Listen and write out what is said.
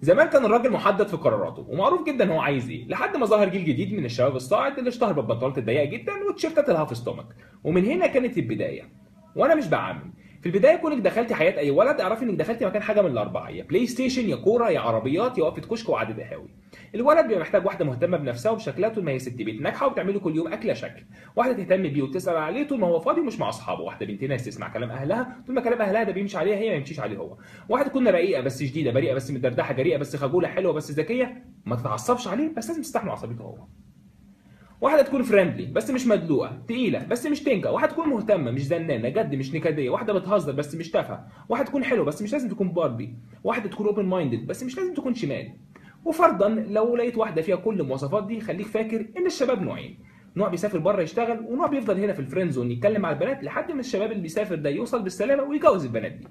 زمان كان الراجل محدد في قراراته ومعروف جدا هو عايز إيه لحد ما ظهر جيل جديد من الشباب الصاعد اللي اشتهر بالبنطلونات الضيقه جدا والتيشيرتات ال half stomach. ومن هنا كانت البداية. وأنا مش بعمم. في البداية كونك دخلتي حياة أي ولد اعرفي إنك دخلتي مكان حاجة من الأربعة يا PlayStation يا كورة يا عربيات يا وقفه كشك وقعدة قهاوي. الولد بيبقى محتاج واحدة مهتمة بنفسها وبشكلها طول ما هي ست بيت ناجحة وبتعمله كل يوم أكلة شكل. واحدة تهتم بيه وتسأل عليه طول ما هو فاضي ومش مع أصحابه. واحدة بنت ناس تسمع كلام أهلها طول ما كلام أهلها ده بيمشي عليها هي ما يمشيش عليه هو. واحدة تكون رقيقة بس شديدة بريئة بس مدردحه جريئة بس خجولة حلوة بس ذكية ما تتعصبش عليه بس لازم تستحمل عصبيته هو. واحدة تكون friendly بس مش مدلوقة تقيلة بس مش تنكة. واحدة تكون مهتمة مش زنانة جد مش نكدية. واحدة بتهزر بس مش تافهة. واحدة تكون حلوة بس مش لازم تكون باربي واحدة تكون open minded بس مش لازم تكون شمال. وفرضا لو لقيت واحدة فيها كل المواصفات دي خليك فاكر إن الشباب نوعين. نوع بيسافر بره يشتغل ونوع بيفضل هنا في ال friend zone يتكلم مع البنات لحد ما الشباب اللي بيسافر ده يوصل بالسلامة ويجوز البنات دي.